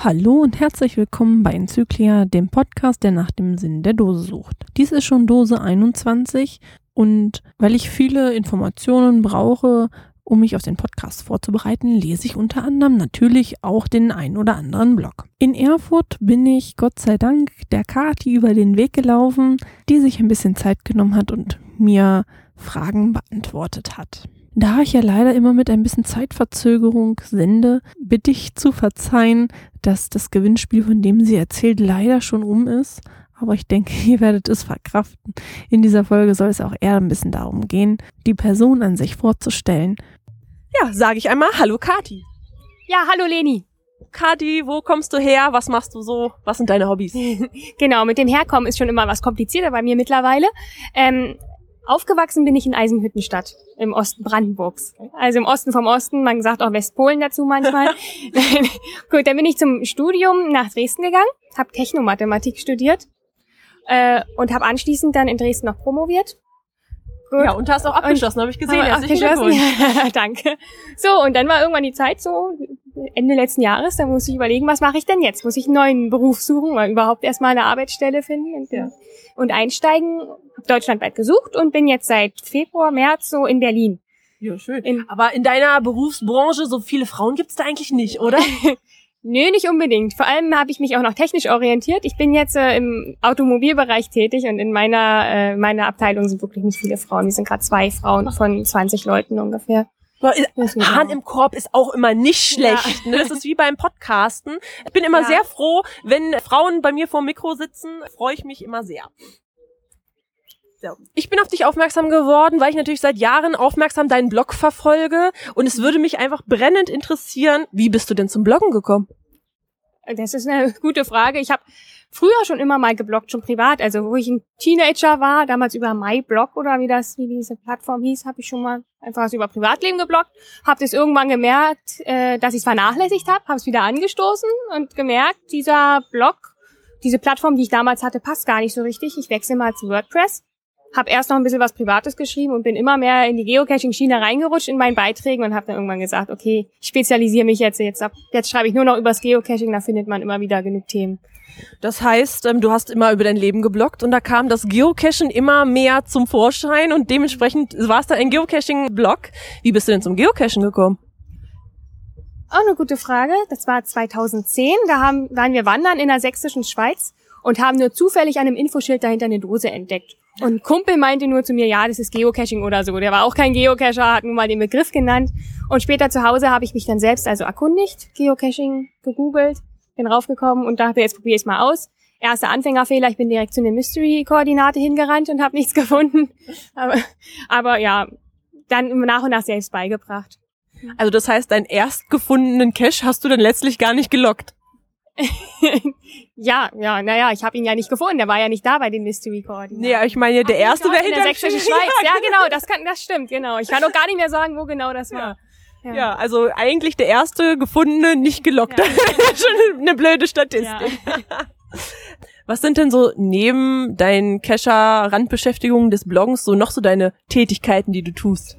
Hallo und herzlich willkommen bei Enzyklia, dem Podcast, der nach dem Sinn der Dose sucht. Dies ist schon Dose 21 und weil ich viele Informationen brauche, um mich auf den Podcast vorzubereiten, lese ich unter anderem natürlich auch den ein oder anderen Blog. In Erfurt bin ich Gott sei Dank der Kati über den Weg gelaufen, die sich ein bisschen Zeit genommen hat und mir Fragen beantwortet hat. Da ich ja leider immer mit ein bisschen Zeitverzögerung sende, bitte ich zu verzeihen, dass das Gewinnspiel, von dem sie erzählt, leider schon um ist. Aber ich denke, ihr werdet es verkraften. In dieser Folge soll es auch eher ein bisschen darum gehen, die Person an sich vorzustellen. Ja, sage ich einmal Hallo Kati. Ja, hallo Leni. Kati, wo kommst du her? Was machst du so? Was sind deine Hobbys? genau, mit dem Herkommen ist schon immer was komplizierter bei mir mittlerweile. Ähm, Aufgewachsen bin ich in Eisenhüttenstadt im Osten Brandenburgs. Also im Osten vom Osten, man sagt auch Westpolen dazu manchmal. Gut, dann bin ich zum Studium nach Dresden gegangen, habe Technomathematik studiert äh, und habe anschließend dann in Dresden noch promoviert. Gut. Ja, und hast auch abgeschlossen, habe ich gesehen. Abgeschlossen. Danke. So, und dann war irgendwann die Zeit so, Ende letzten Jahres, da muss ich überlegen, was mache ich denn jetzt? Muss ich einen neuen Beruf suchen oder überhaupt erstmal eine Arbeitsstelle finden und, ja. und einsteigen? Deutschlandweit gesucht und bin jetzt seit Februar, März so in Berlin. Ja, schön. In Aber in deiner Berufsbranche, so viele Frauen gibt's da eigentlich nicht, oder? Nö, nicht unbedingt. Vor allem habe ich mich auch noch technisch orientiert. Ich bin jetzt äh, im Automobilbereich tätig und in meiner, äh, meiner Abteilung sind wirklich nicht viele Frauen. Wir sind gerade zwei Frauen von 20 Leuten ungefähr. Hahn im Korb ist auch immer nicht schlecht. Ja. Ne? Das ist wie beim Podcasten. Ich bin immer ja. sehr froh, wenn Frauen bei mir vor dem Mikro sitzen, freue ich mich immer sehr. So. Ich bin auf dich aufmerksam geworden, weil ich natürlich seit Jahren aufmerksam deinen Blog verfolge und es würde mich einfach brennend interessieren, wie bist du denn zum Bloggen gekommen? Das ist eine gute Frage. Ich habe früher schon immer mal gebloggt, schon privat. Also wo ich ein Teenager war, damals über MyBlog oder wie das, wie diese Plattform hieß, habe ich schon mal einfach was über Privatleben gebloggt. Habe das irgendwann gemerkt, äh, dass ich es vernachlässigt habe, habe es wieder angestoßen und gemerkt, dieser Blog, diese Plattform, die ich damals hatte, passt gar nicht so richtig. Ich wechsle mal zu WordPress habe erst noch ein bisschen was Privates geschrieben und bin immer mehr in die Geocaching-Schiene reingerutscht in meinen Beiträgen und habe dann irgendwann gesagt, okay, ich spezialisiere mich jetzt jetzt ab. Jetzt schreibe ich nur noch übers Geocaching, da findet man immer wieder genug Themen. Das heißt, ähm, du hast immer über dein Leben geblockt und da kam das Geocachen immer mehr zum Vorschein und dementsprechend war es da ein Geocaching-Blog. Wie bist du denn zum Geocachen gekommen? Auch eine gute Frage. Das war 2010. Da haben, waren wir wandern in der sächsischen Schweiz und haben nur zufällig an einem Infoschild dahinter eine Dose entdeckt. Und ein Kumpel meinte nur zu mir, ja, das ist Geocaching oder so. Der war auch kein Geocacher, hat nur mal den Begriff genannt. Und später zu Hause habe ich mich dann selbst also erkundigt, Geocaching gegoogelt, bin raufgekommen und dachte, jetzt probiere ich es mal aus. Erster Anfängerfehler, ich bin direkt zu einer Mystery-Koordinate hingerannt und habe nichts gefunden. Aber, aber ja, dann nach und nach selbst beigebracht. Also das heißt, deinen erst gefundenen Cache hast du dann letztlich gar nicht gelockt? ja, ja, naja, ich habe ihn ja nicht gefunden. Der war ja nicht da bei den Mystery Koordinaten. Nee, ich meine, der Ach, erste wäre hinter der sächsischen Schweiz. Ja, genau, das kann, das stimmt, genau. Ich kann auch gar nicht mehr sagen, wo genau das war. Ja. Ja, also eigentlich der erste gefundene, nicht gelockt. Ja. Schon eine blöde Statistik. Ja. Was sind denn so neben deinen Kescher-Randbeschäftigungen des Bloggens so noch so deine Tätigkeiten, die du tust?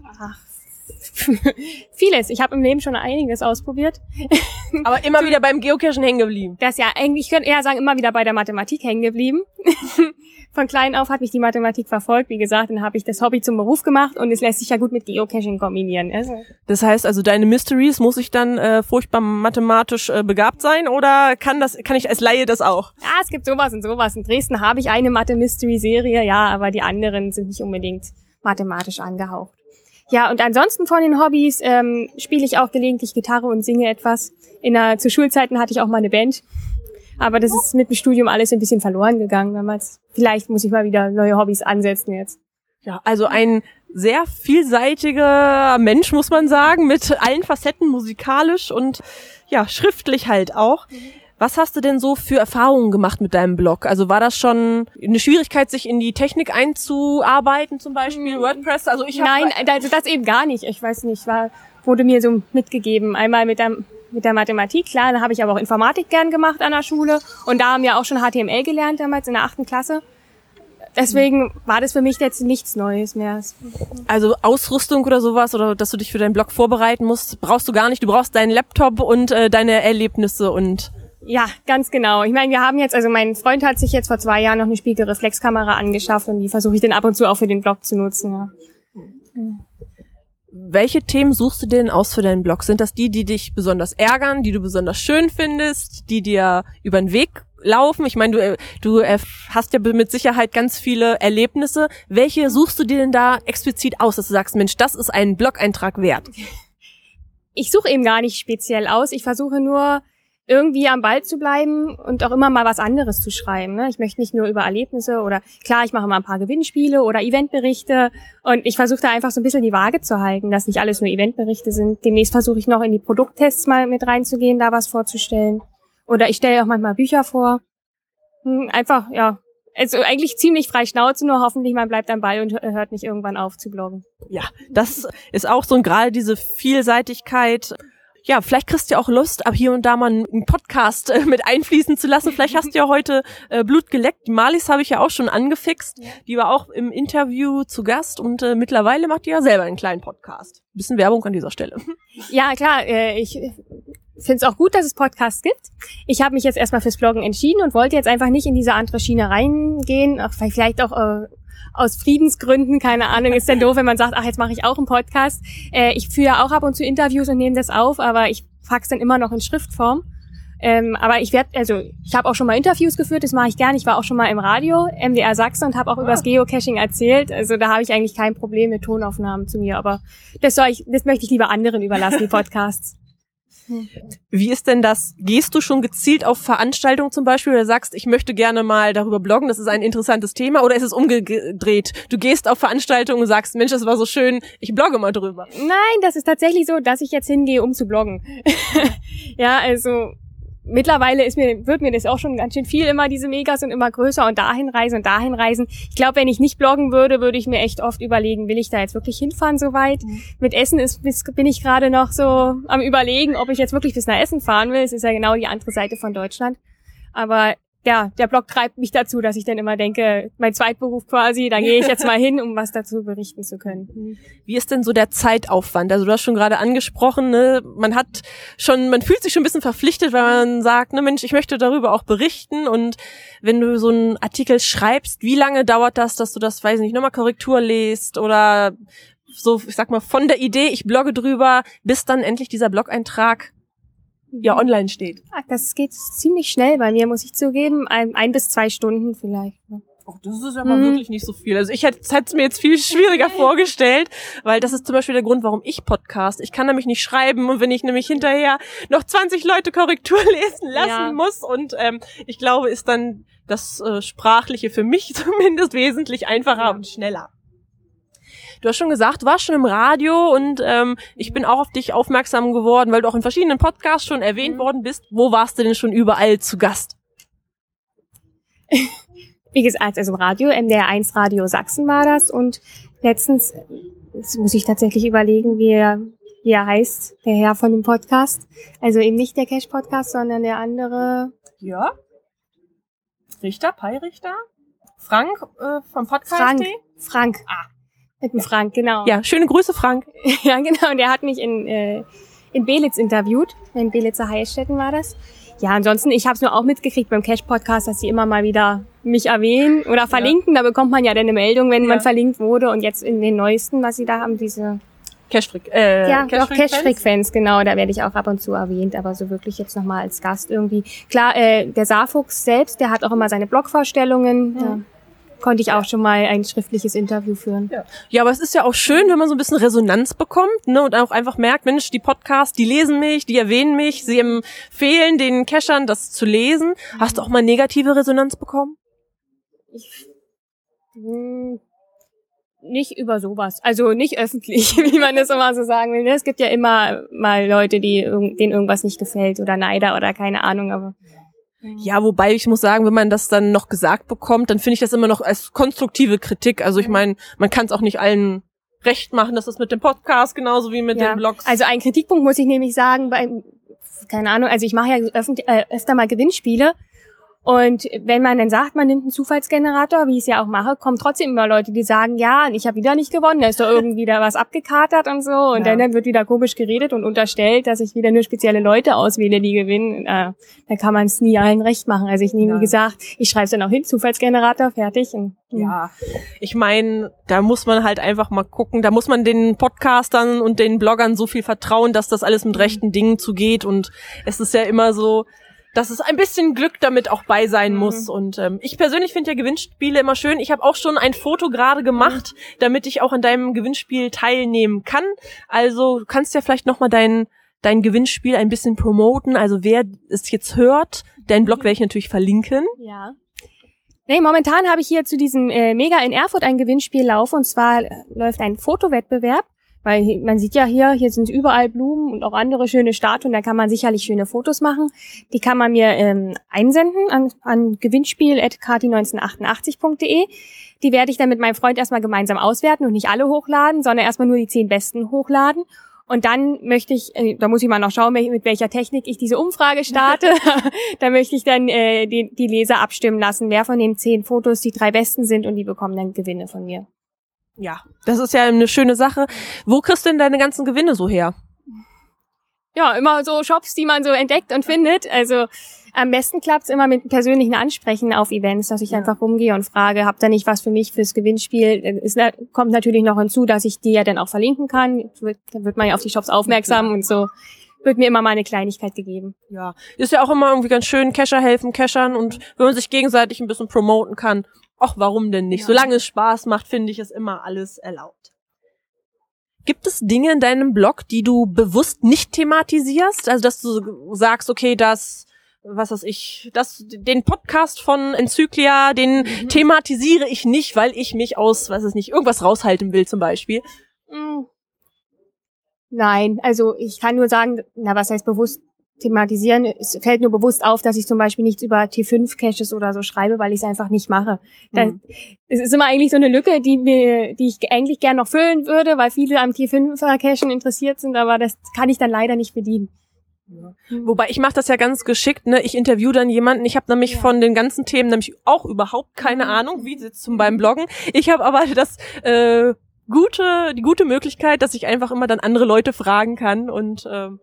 Vieles. Ich habe im Leben schon einiges ausprobiert. Aber immer wieder beim Geocachen hängen geblieben. Das ja, eigentlich, ich könnte eher sagen, immer wieder bei der Mathematik hängen geblieben. Von klein auf hat mich die Mathematik verfolgt. Wie gesagt, dann habe ich das Hobby zum Beruf gemacht und es lässt sich ja gut mit Geocaching kombinieren. Also. Das heißt also, deine Mysteries, muss ich dann äh, furchtbar mathematisch äh, begabt sein oder kann das, kann ich als Laie das auch? Ja, es gibt sowas und sowas. In Dresden habe ich eine Mathe-Mystery-Serie, ja, aber die anderen sind nicht unbedingt mathematisch angehaucht. Ja, und ansonsten von den Hobbys ähm, spiele ich auch gelegentlich Gitarre und singe etwas. In der, zu Schulzeiten hatte ich auch mal eine Band. Aber das ist mit dem Studium alles ein bisschen verloren gegangen damals. Vielleicht muss ich mal wieder neue Hobbys ansetzen jetzt. Ja, also ein sehr vielseitiger Mensch, muss man sagen, mit allen Facetten musikalisch und ja, schriftlich halt auch. Mhm. Was hast du denn so für Erfahrungen gemacht mit deinem Blog? Also war das schon eine Schwierigkeit, sich in die Technik einzuarbeiten, zum Beispiel hm. WordPress? Also ich Nein, also das eben gar nicht. Ich weiß nicht, war, wurde mir so mitgegeben. Einmal mit der, mit der Mathematik, klar, da habe ich aber auch Informatik gern gemacht an der Schule. Und da haben wir auch schon HTML gelernt damals in der achten Klasse. Deswegen war das für mich jetzt nichts Neues mehr. Also Ausrüstung oder sowas oder dass du dich für deinen Blog vorbereiten musst, brauchst du gar nicht. Du brauchst deinen Laptop und äh, deine Erlebnisse und Ja, ganz genau. Ich meine, wir haben jetzt, also mein Freund hat sich jetzt vor zwei Jahren noch eine Spiegelreflexkamera angeschafft und die versuche ich dann ab und zu auch für den Blog zu nutzen. Ja. Welche Themen suchst du denn aus für deinen Blog? Sind das die, die dich besonders ärgern, die du besonders schön findest, die dir über den Weg laufen? Ich meine, du, äh, du äh, hast ja mit Sicherheit ganz viele Erlebnisse. Welche suchst du dir denn da explizit aus, dass du sagst, Mensch, das ist ein Blog-Eintrag wert? Ich suche eben gar nicht speziell aus. Ich versuche nur irgendwie am Ball zu bleiben und auch immer mal was anderes zu schreiben. Ne? Ich möchte nicht nur über Erlebnisse oder klar, ich mache mal ein paar Gewinnspiele oder Eventberichte und ich versuche da einfach so ein bisschen die Waage zu halten, dass nicht alles nur Eventberichte sind. Demnächst versuche ich noch in die Produkttests mal mit reinzugehen, da was vorzustellen. Oder ich stelle auch manchmal Bücher vor. Hm, einfach, ja, also eigentlich ziemlich frei Schnauze, nur hoffentlich man bleibt am Ball und hört nicht irgendwann auf zu bloggen. Ja, das ist auch so gerade diese Vielseitigkeit ja, vielleicht kriegst du ja auch Lust, ab hier und da mal einen Podcast äh, mit einfließen zu lassen. Vielleicht hast du ja heute äh, Blut geleckt. Die Malis habe ich ja auch schon angefixt. Ja. Die war auch im Interview zu Gast und äh, mittlerweile macht die ja selber einen kleinen Podcast. bisschen Werbung an dieser Stelle. Ja, klar. Äh, ich finde es auch gut, dass es Podcasts gibt. Ich habe mich jetzt erstmal fürs Bloggen entschieden und wollte jetzt einfach nicht in diese andere Schiene reingehen. Auch vielleicht auch äh, aus Friedensgründen, keine Ahnung, ist denn doof, wenn man sagt, ach, jetzt mache ich auch einen Podcast. Äh, ich führe auch ab und zu Interviews und nehme das auf, aber ich fax dann immer noch in Schriftform. Ähm, aber ich werde, also ich habe auch schon mal Interviews geführt, das mache ich gerne. Ich war auch schon mal im Radio, MDR Sachsen und habe auch ah. über das Geocaching erzählt. Also da habe ich eigentlich kein Problem mit Tonaufnahmen zu mir. Aber das soll ich, das möchte ich lieber anderen überlassen, die Podcasts. Wie ist denn das? Gehst du schon gezielt auf Veranstaltungen zum Beispiel oder sagst, ich möchte gerne mal darüber bloggen, das ist ein interessantes Thema oder ist es umgedreht? Du gehst auf Veranstaltungen und sagst, Mensch, das war so schön, ich blogge mal drüber. Nein, das ist tatsächlich so, dass ich jetzt hingehe, um zu bloggen. ja, also mittlerweile ist mir, wird mir das auch schon ganz schön viel, immer diese Megas und immer größer und dahin reisen und dahin reisen. Ich glaube, wenn ich nicht bloggen würde, würde ich mir echt oft überlegen, will ich da jetzt wirklich hinfahren so weit? Mhm. Mit Essen ist, bin ich gerade noch so am überlegen, ob ich jetzt wirklich bis nach Essen fahren will. Es ist ja genau die andere Seite von Deutschland. Aber ja, der Blog treibt mich dazu, dass ich dann immer denke, mein Zweitberuf quasi, da gehe ich jetzt mal hin, um was dazu berichten zu können. Wie ist denn so der Zeitaufwand? Also du hast schon gerade angesprochen, ne, man hat schon, man fühlt sich schon ein bisschen verpflichtet, weil man sagt, ne Mensch, ich möchte darüber auch berichten und wenn du so einen Artikel schreibst, wie lange dauert das, dass du das, weiß ich nicht, nochmal Korrektur liest oder so, ich sag mal, von der Idee, ich blogge drüber, bis dann endlich dieser Blog-Eintrag ja online steht. Ach, das geht ziemlich schnell bei mir, muss ich zugeben. Ein, ein bis zwei Stunden vielleicht. Oh, das ist aber hm. wirklich nicht so viel. Also ich hätte es mir jetzt viel schwieriger vorgestellt, weil das ist zum Beispiel der Grund, warum ich Podcast. Ich kann nämlich nicht schreiben und wenn ich nämlich hinterher noch 20 Leute Korrektur lesen lassen ja. muss und ähm, ich glaube, ist dann das äh, Sprachliche für mich zumindest wesentlich einfacher ja. und schneller. Du hast schon gesagt, du warst schon im Radio und ähm, ich bin auch auf dich aufmerksam geworden, weil du auch in verschiedenen Podcasts schon erwähnt mhm. worden bist. Wo warst du denn schon überall zu Gast? Wie gesagt, also im Radio, MDR1 Radio Sachsen war das und letztens, jetzt muss ich tatsächlich überlegen, wie er, wie er heißt, der Herr von dem Podcast. Also eben nicht der Cash-Podcast, sondern der andere. Ja. Richter, Pai Richter? Frank äh, vom Podcast. Frank. Frank. Ah. Mit dem Frank, genau. Ja, schöne Grüße, Frank. ja, genau. Und der hat mich in, äh, in Belitz interviewt. In Belitzer Heilstätten war das. Ja, ansonsten, ich habe es nur auch mitgekriegt beim Cash-Podcast, dass sie immer mal wieder mich erwähnen oder verlinken. Ja. Da bekommt man ja dann eine Meldung, wenn ja. man verlinkt wurde. Und jetzt in den neuesten, was sie da haben, diese Cashfreak, äh, ja, Cash doch Cashfreak-Fans, genau, da werde ich auch ab und zu erwähnt, aber so wirklich jetzt nochmal als Gast irgendwie. Klar, äh, der Saarfuchs selbst, der hat auch immer seine Blogvorstellungen. Mhm konnte ich auch schon mal ein schriftliches Interview führen. Ja. ja, aber es ist ja auch schön, wenn man so ein bisschen Resonanz bekommt ne, und auch einfach merkt, Mensch, die Podcasts, die lesen mich, die erwähnen mich, sie empfehlen den Cachern, das zu lesen. Hast du auch mal negative Resonanz bekommen? Ich, mh, hm, nicht über sowas. Also nicht öffentlich, wie man das immer so sagen will. Ne? Es gibt ja immer mal Leute, die denen irgendwas nicht gefällt oder Neider oder keine Ahnung, aber ja, wobei ich muss sagen, wenn man das dann noch gesagt bekommt, dann finde ich das immer noch als konstruktive Kritik. Also ich meine, man kann es auch nicht allen recht machen. Das ist mit dem Podcast genauso wie mit ja. den Blogs. Also ein Kritikpunkt muss ich nämlich sagen, bei, keine Ahnung, also ich mache ja öffentlich, äh, öfter mal Gewinnspiele Und wenn man dann sagt, man nimmt einen Zufallsgenerator, wie ich es ja auch mache, kommen trotzdem immer Leute, die sagen, ja, ich habe wieder nicht gewonnen, da ist doch irgendwie da was abgekatert und so. Und Ja. dann wird wieder komisch geredet und unterstellt, dass ich wieder nur spezielle Leute auswähle, die gewinnen. Äh, da kann man es nie allen recht machen. Also ich nehme, Ja. wie gesagt, ich schreibe es dann auch hin, Zufallsgenerator, fertig. Und, Ja, ich meine, da muss man halt einfach mal gucken, da muss man den Podcastern und den Bloggern so viel vertrauen, dass das alles mit rechten Dingen zugeht und es ist ja immer so, dass es ein bisschen Glück damit auch bei sein muss und ähm, ich persönlich finde ja Gewinnspiele immer schön. Ich habe auch schon ein Foto gerade gemacht, damit ich auch an deinem Gewinnspiel teilnehmen kann. Also du kannst ja vielleicht noch mal dein dein Gewinnspiel ein bisschen promoten, also wer es jetzt hört, deinen Blog werde ich natürlich verlinken. Ja. Nee, momentan habe ich hier zu diesem äh, Mega in Erfurt ein Gewinnspiel laufen und zwar äh, läuft ein Fotowettbewerb, weil man sieht ja hier, hier sind überall Blumen und auch andere schöne Statuen, da kann man sicherlich schöne Fotos machen. Die kann man mir ähm, einsenden an, an gewinnspiel.kati1988.de. Die werde ich dann mit meinem Freund erstmal gemeinsam auswerten und nicht alle hochladen, sondern erstmal nur die zehn besten hochladen. Und dann möchte ich, äh, da muss ich mal noch schauen, mit welcher Technik ich diese Umfrage starte. da möchte ich dann äh, die, die Leser abstimmen lassen, wer von den zehn Fotos die drei besten sind und die bekommen dann Gewinne von mir. Ja, das ist ja eine schöne Sache. Wo kriegst du denn deine ganzen Gewinne so her? Ja, immer so Shops, die man so entdeckt und findet. Also am besten klappt's immer mit persönlichen Ansprechen auf Events, dass ich Ja. einfach rumgehe und frage, habt ihr nicht was für mich fürs Gewinnspiel? Es kommt natürlich noch hinzu, dass ich die ja dann auch verlinken kann. Dann wird man ja auf die Shops aufmerksam und so wird mir immer mal eine Kleinigkeit gegeben. Ja, ist ja auch immer irgendwie ganz schön, Cacher helfen Cachern und wenn man sich gegenseitig ein bisschen promoten kann, ach, warum denn nicht? Ja. Solange es Spaß macht, finde ich es immer alles erlaubt. Gibt es Dinge in deinem Blog, die du bewusst nicht thematisierst? Also, dass du sagst, okay, das, was weiß ich, das, den Podcast von Enzyklia, den thematisiere ich nicht, weil ich mich aus, was weiß ich nicht, irgendwas raushalten will zum Beispiel. Mm. Nein, also ich kann nur sagen, na was heißt bewusst thematisieren? Es fällt nur bewusst auf, dass ich zum Beispiel nichts über T5-Caches oder so schreibe, weil ich es einfach nicht mache. Mhm. Es ist immer eigentlich so eine Lücke, die mir, die ich eigentlich gern noch füllen würde, weil viele am T5-Cachen interessiert sind, aber das kann ich dann leider nicht bedienen. Wobei ich mache das ja ganz geschickt, ne? Ich interview dann jemanden. Ich habe nämlich Ja. von den ganzen Themen nämlich auch überhaupt keine Mhm. Ahnung, wie sitzt zum beim Bloggen. Ich habe aber das äh, gute, die gute Möglichkeit, dass ich einfach immer dann andere Leute fragen kann und ähm,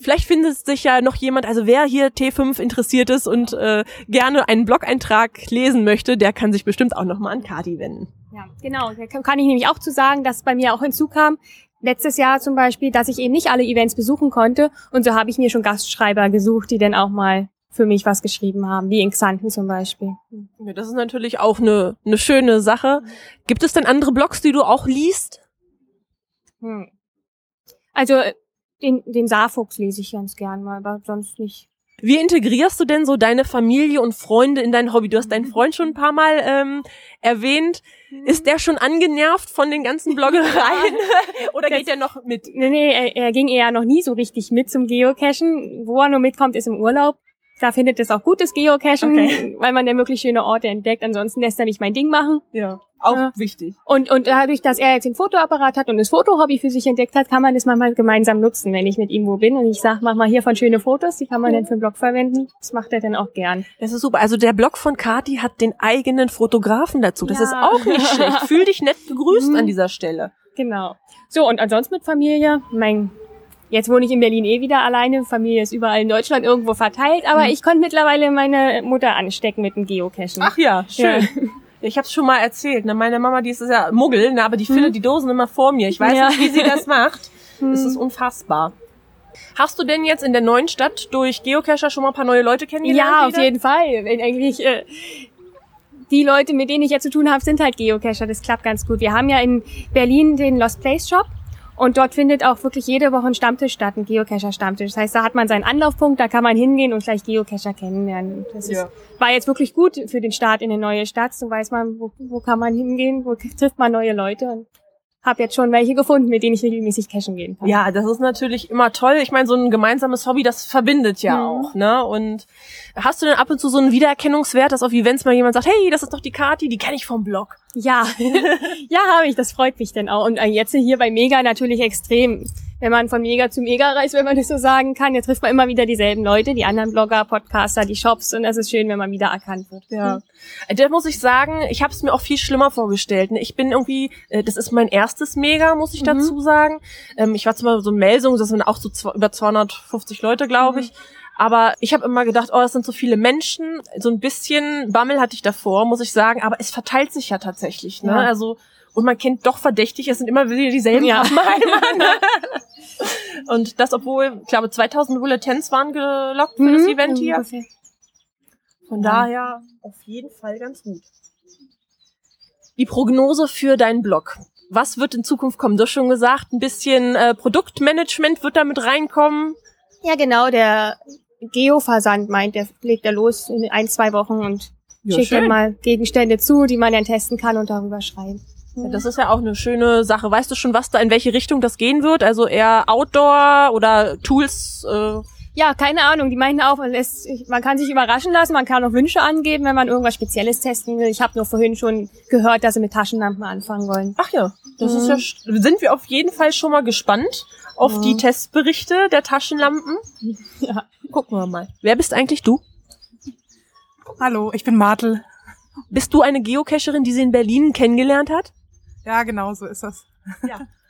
Vielleicht findet sich ja noch jemand, also wer hier T5 interessiert ist und äh, gerne einen Blog-Eintrag lesen möchte, der kann sich bestimmt auch nochmal an Kati wenden. Ja, genau. Da kann kann ich nämlich auch zu sagen, dass bei mir auch hinzukam, letztes Jahr zum Beispiel, dass ich eben nicht alle Events besuchen konnte. Und so habe ich mir schon Gastschreiber gesucht, die dann auch mal für mich was geschrieben haben, wie in Xanten zum Beispiel. Ja, das ist natürlich auch eine, eine schöne Sache. Gibt es denn andere Blogs, die du auch liest? Hm. Also äh, den, den Saarfuchs lese ich ganz gern mal, aber sonst nicht. Wie integrierst du denn so deine Familie und Freunde in dein Hobby? Du hast deinen Freund schon ein paar Mal ähm, erwähnt. Ist der schon angenervt von den ganzen Bloggereien? Oder geht der noch mit? Nee, nee, er, er ging eher noch nie so richtig mit zum Geocachen. Wo er nur mitkommt, ist im Urlaub. Da findet es auch gutes Geocachen, Okay. weil man dann wirklich schöne Orte entdeckt. Ansonsten lässt er mich mein Ding machen. Ja, auch Ja. wichtig. Und, und dadurch, dass er jetzt den Fotoapparat hat und das Fotohobby für sich entdeckt hat, kann man das manchmal gemeinsam nutzen, wenn ich mit ihm wo bin und ich sage, mach mal hier von schöne Fotos, die kann man dann für den Blog verwenden. Das macht er dann auch gern. Das ist super. Also der Blog von Kati hat den eigenen Fotografen dazu. Das Ja. ist auch nicht schlecht. Fühl dich nett begrüßt Mhm. an dieser Stelle. Genau. So, und ansonsten mit Familie, mein, jetzt wohne ich in Berlin eh wieder alleine, Familie ist überall in Deutschland irgendwo verteilt, aber Mhm. ich konnte mittlerweile meine Mutter anstecken mit dem Geocachen. Ach ja, schön. Ich hab's schon mal erzählt. Ne? Meine Mama, die ist ja Muggel, ne? aber die findet die Dosen immer vor mir. Ich weiß Ja. nicht, wie sie das macht. Hm. Es ist unfassbar. Hast du denn jetzt in der neuen Stadt durch Geocacher schon mal ein paar neue Leute kennengelernt? Ja, auf wieder? jeden Fall. Wenn eigentlich äh, die Leute, mit denen ich jetzt zu tun habe, sind halt Geocacher. Das klappt ganz gut. Wir haben ja in Berlin den Lost Place Shop und dort findet auch wirklich jede Woche ein Stammtisch statt, ein Geocacher-Stammtisch. Das heißt, da hat man seinen Anlaufpunkt, da kann man hingehen und gleich Geocacher kennenlernen. Das Ja. ist, war jetzt wirklich gut für den Start in eine neue Stadt. So weiß man, wo, wo kann man hingehen, wo trifft man neue Leute. Und habe jetzt schon welche gefunden, mit denen ich regelmäßig cashen gehen kann. Ja, das ist natürlich immer toll. Ich meine, so ein gemeinsames Hobby, das verbindet ja Mhm. auch, ne? Und hast du denn ab und zu so einen Wiedererkennungswert, dass auf Events mal jemand sagt, hey, das ist doch die Kati, die kenne ich vom Blog. Ja, ja, habe ich. Das freut mich dann auch. Und äh, jetzt hier bei Mega natürlich extrem. Wenn man von Mega zu Mega reist, wenn man das so sagen kann, da trifft man immer wieder dieselben Leute, die anderen Blogger, Podcaster, die Shops und es ist schön, wenn man wieder erkannt wird. Ja. Da muss ich sagen, ich habe es mir auch viel schlimmer vorgestellt. ne? Ich bin irgendwie, äh, das ist mein erstes Mega, muss ich Mhm. dazu sagen. Ähm, Ich war zwar so in Melsung, das sind auch so über 250 Leute, glaube Mhm. Aber ich habe immer gedacht, oh, das sind so viele Menschen. So ein bisschen Bammel hatte ich davor, muss ich sagen. Aber es verteilt sich ja tatsächlich. Ne? Ja. Also und man kennt doch verdächtig, es sind immer wieder dieselben Ja. Ne? Und das, obwohl, ich glaube, 2000 Bulletins waren gelockt für das Mhm, Event hier. ungefähr. Von Ja. daher auf jeden Fall ganz gut. Die Prognose für deinen Blog. Was wird in Zukunft kommen? Du hast schon gesagt, ein bisschen äh, Produktmanagement wird damit reinkommen. Ja, genau, der Geoversand meint, der legt er los in ein, zwei Wochen und Ja, schickt schön. dann mal Gegenstände zu, die man dann testen kann und darüber schreiben. Ja, das ist ja auch eine schöne Sache. Weißt du schon, was da in welche Richtung das gehen wird? Also eher Outdoor oder Tools? Äh, Ja, keine Ahnung. Die meinten auch, es, man kann sich überraschen lassen, man kann auch Wünsche angeben, wenn man irgendwas Spezielles testen will. Ich habe nur vorhin schon gehört, dass sie mit Taschenlampen anfangen wollen. ach ja, das Mhm. ist ja. sch- Sind wir auf jeden Fall schon mal gespannt auf Mhm. die Testberichte der Taschenlampen? Ja. Gucken wir mal. Wer bist eigentlich du? Hallo, ich bin Martel. Bist du eine Geocacherin, die sie in Berlin kennengelernt hat? Ja, genau so ist das.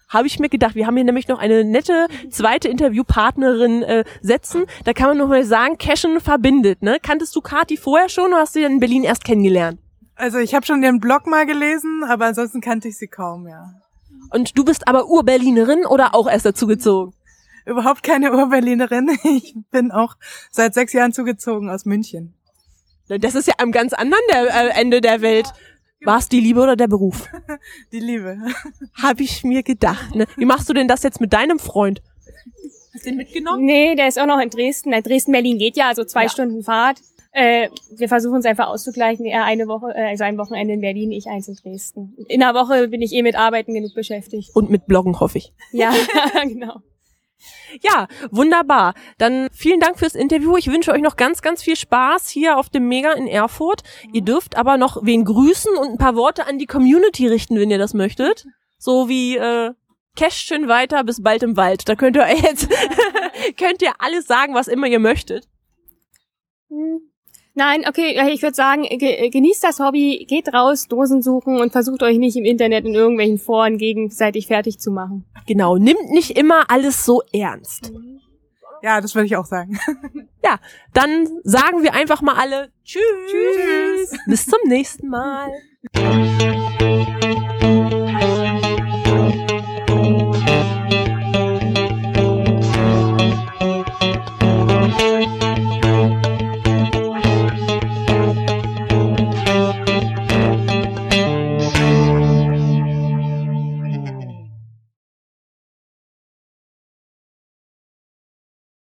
Habe ich mir gedacht. Wir haben hier nämlich noch eine nette zweite Interviewpartnerin äh, setzen. Da kann man noch mal sagen, Cashen verbindet. Ne? Kanntest du Kati vorher schon oder hast du sie in Berlin erst kennengelernt? Also ich habe schon ihren Blog mal gelesen, aber ansonsten kannte ich sie kaum, ja. Und du bist aber Urberlinerin oder auch erst dazugezogen? Überhaupt keine Urberlinerin. Ich bin auch seit sechs Jahren zugezogen aus München. Das ist ja am ganz anderen der, äh, Ende der Welt. War es die Liebe oder der Beruf? Die Liebe. Habe ich mir gedacht. Ne? Wie machst du denn das jetzt mit deinem Freund? Hast du den mitgenommen? Nee, der ist auch noch in Dresden. Dresden-Berlin geht ja, also zwei Ja. Stunden Fahrt. Äh, wir versuchen es einfach auszugleichen. Er eine Woche, äh, also ein Wochenende in Berlin, ich eins in Dresden. In der Woche bin ich eh mit Arbeiten genug beschäftigt. Und mit Bloggen hoffe ich. Ja, genau. Ja, wunderbar. Dann vielen Dank fürs Interview. Ich wünsche euch noch ganz, ganz viel Spaß hier auf dem Mega in Erfurt. Ihr dürft aber noch wen grüßen und ein paar Worte an die Community richten, wenn ihr das möchtet. So wie äh, Cash schön weiter, bis bald im Wald. Da könnt ihr jetzt könnt ihr alles sagen, was immer ihr möchtet. Hm. Nein, okay, ich würde sagen, ge genießt das Hobby, geht raus, Dosen suchen und versucht euch nicht im Internet in irgendwelchen Foren gegenseitig fertig zu machen. Genau, nimmt nicht immer alles so ernst. Ja, das würde ich auch sagen. Ja, dann sagen wir einfach mal alle Tschüss. Bis zum nächsten Mal.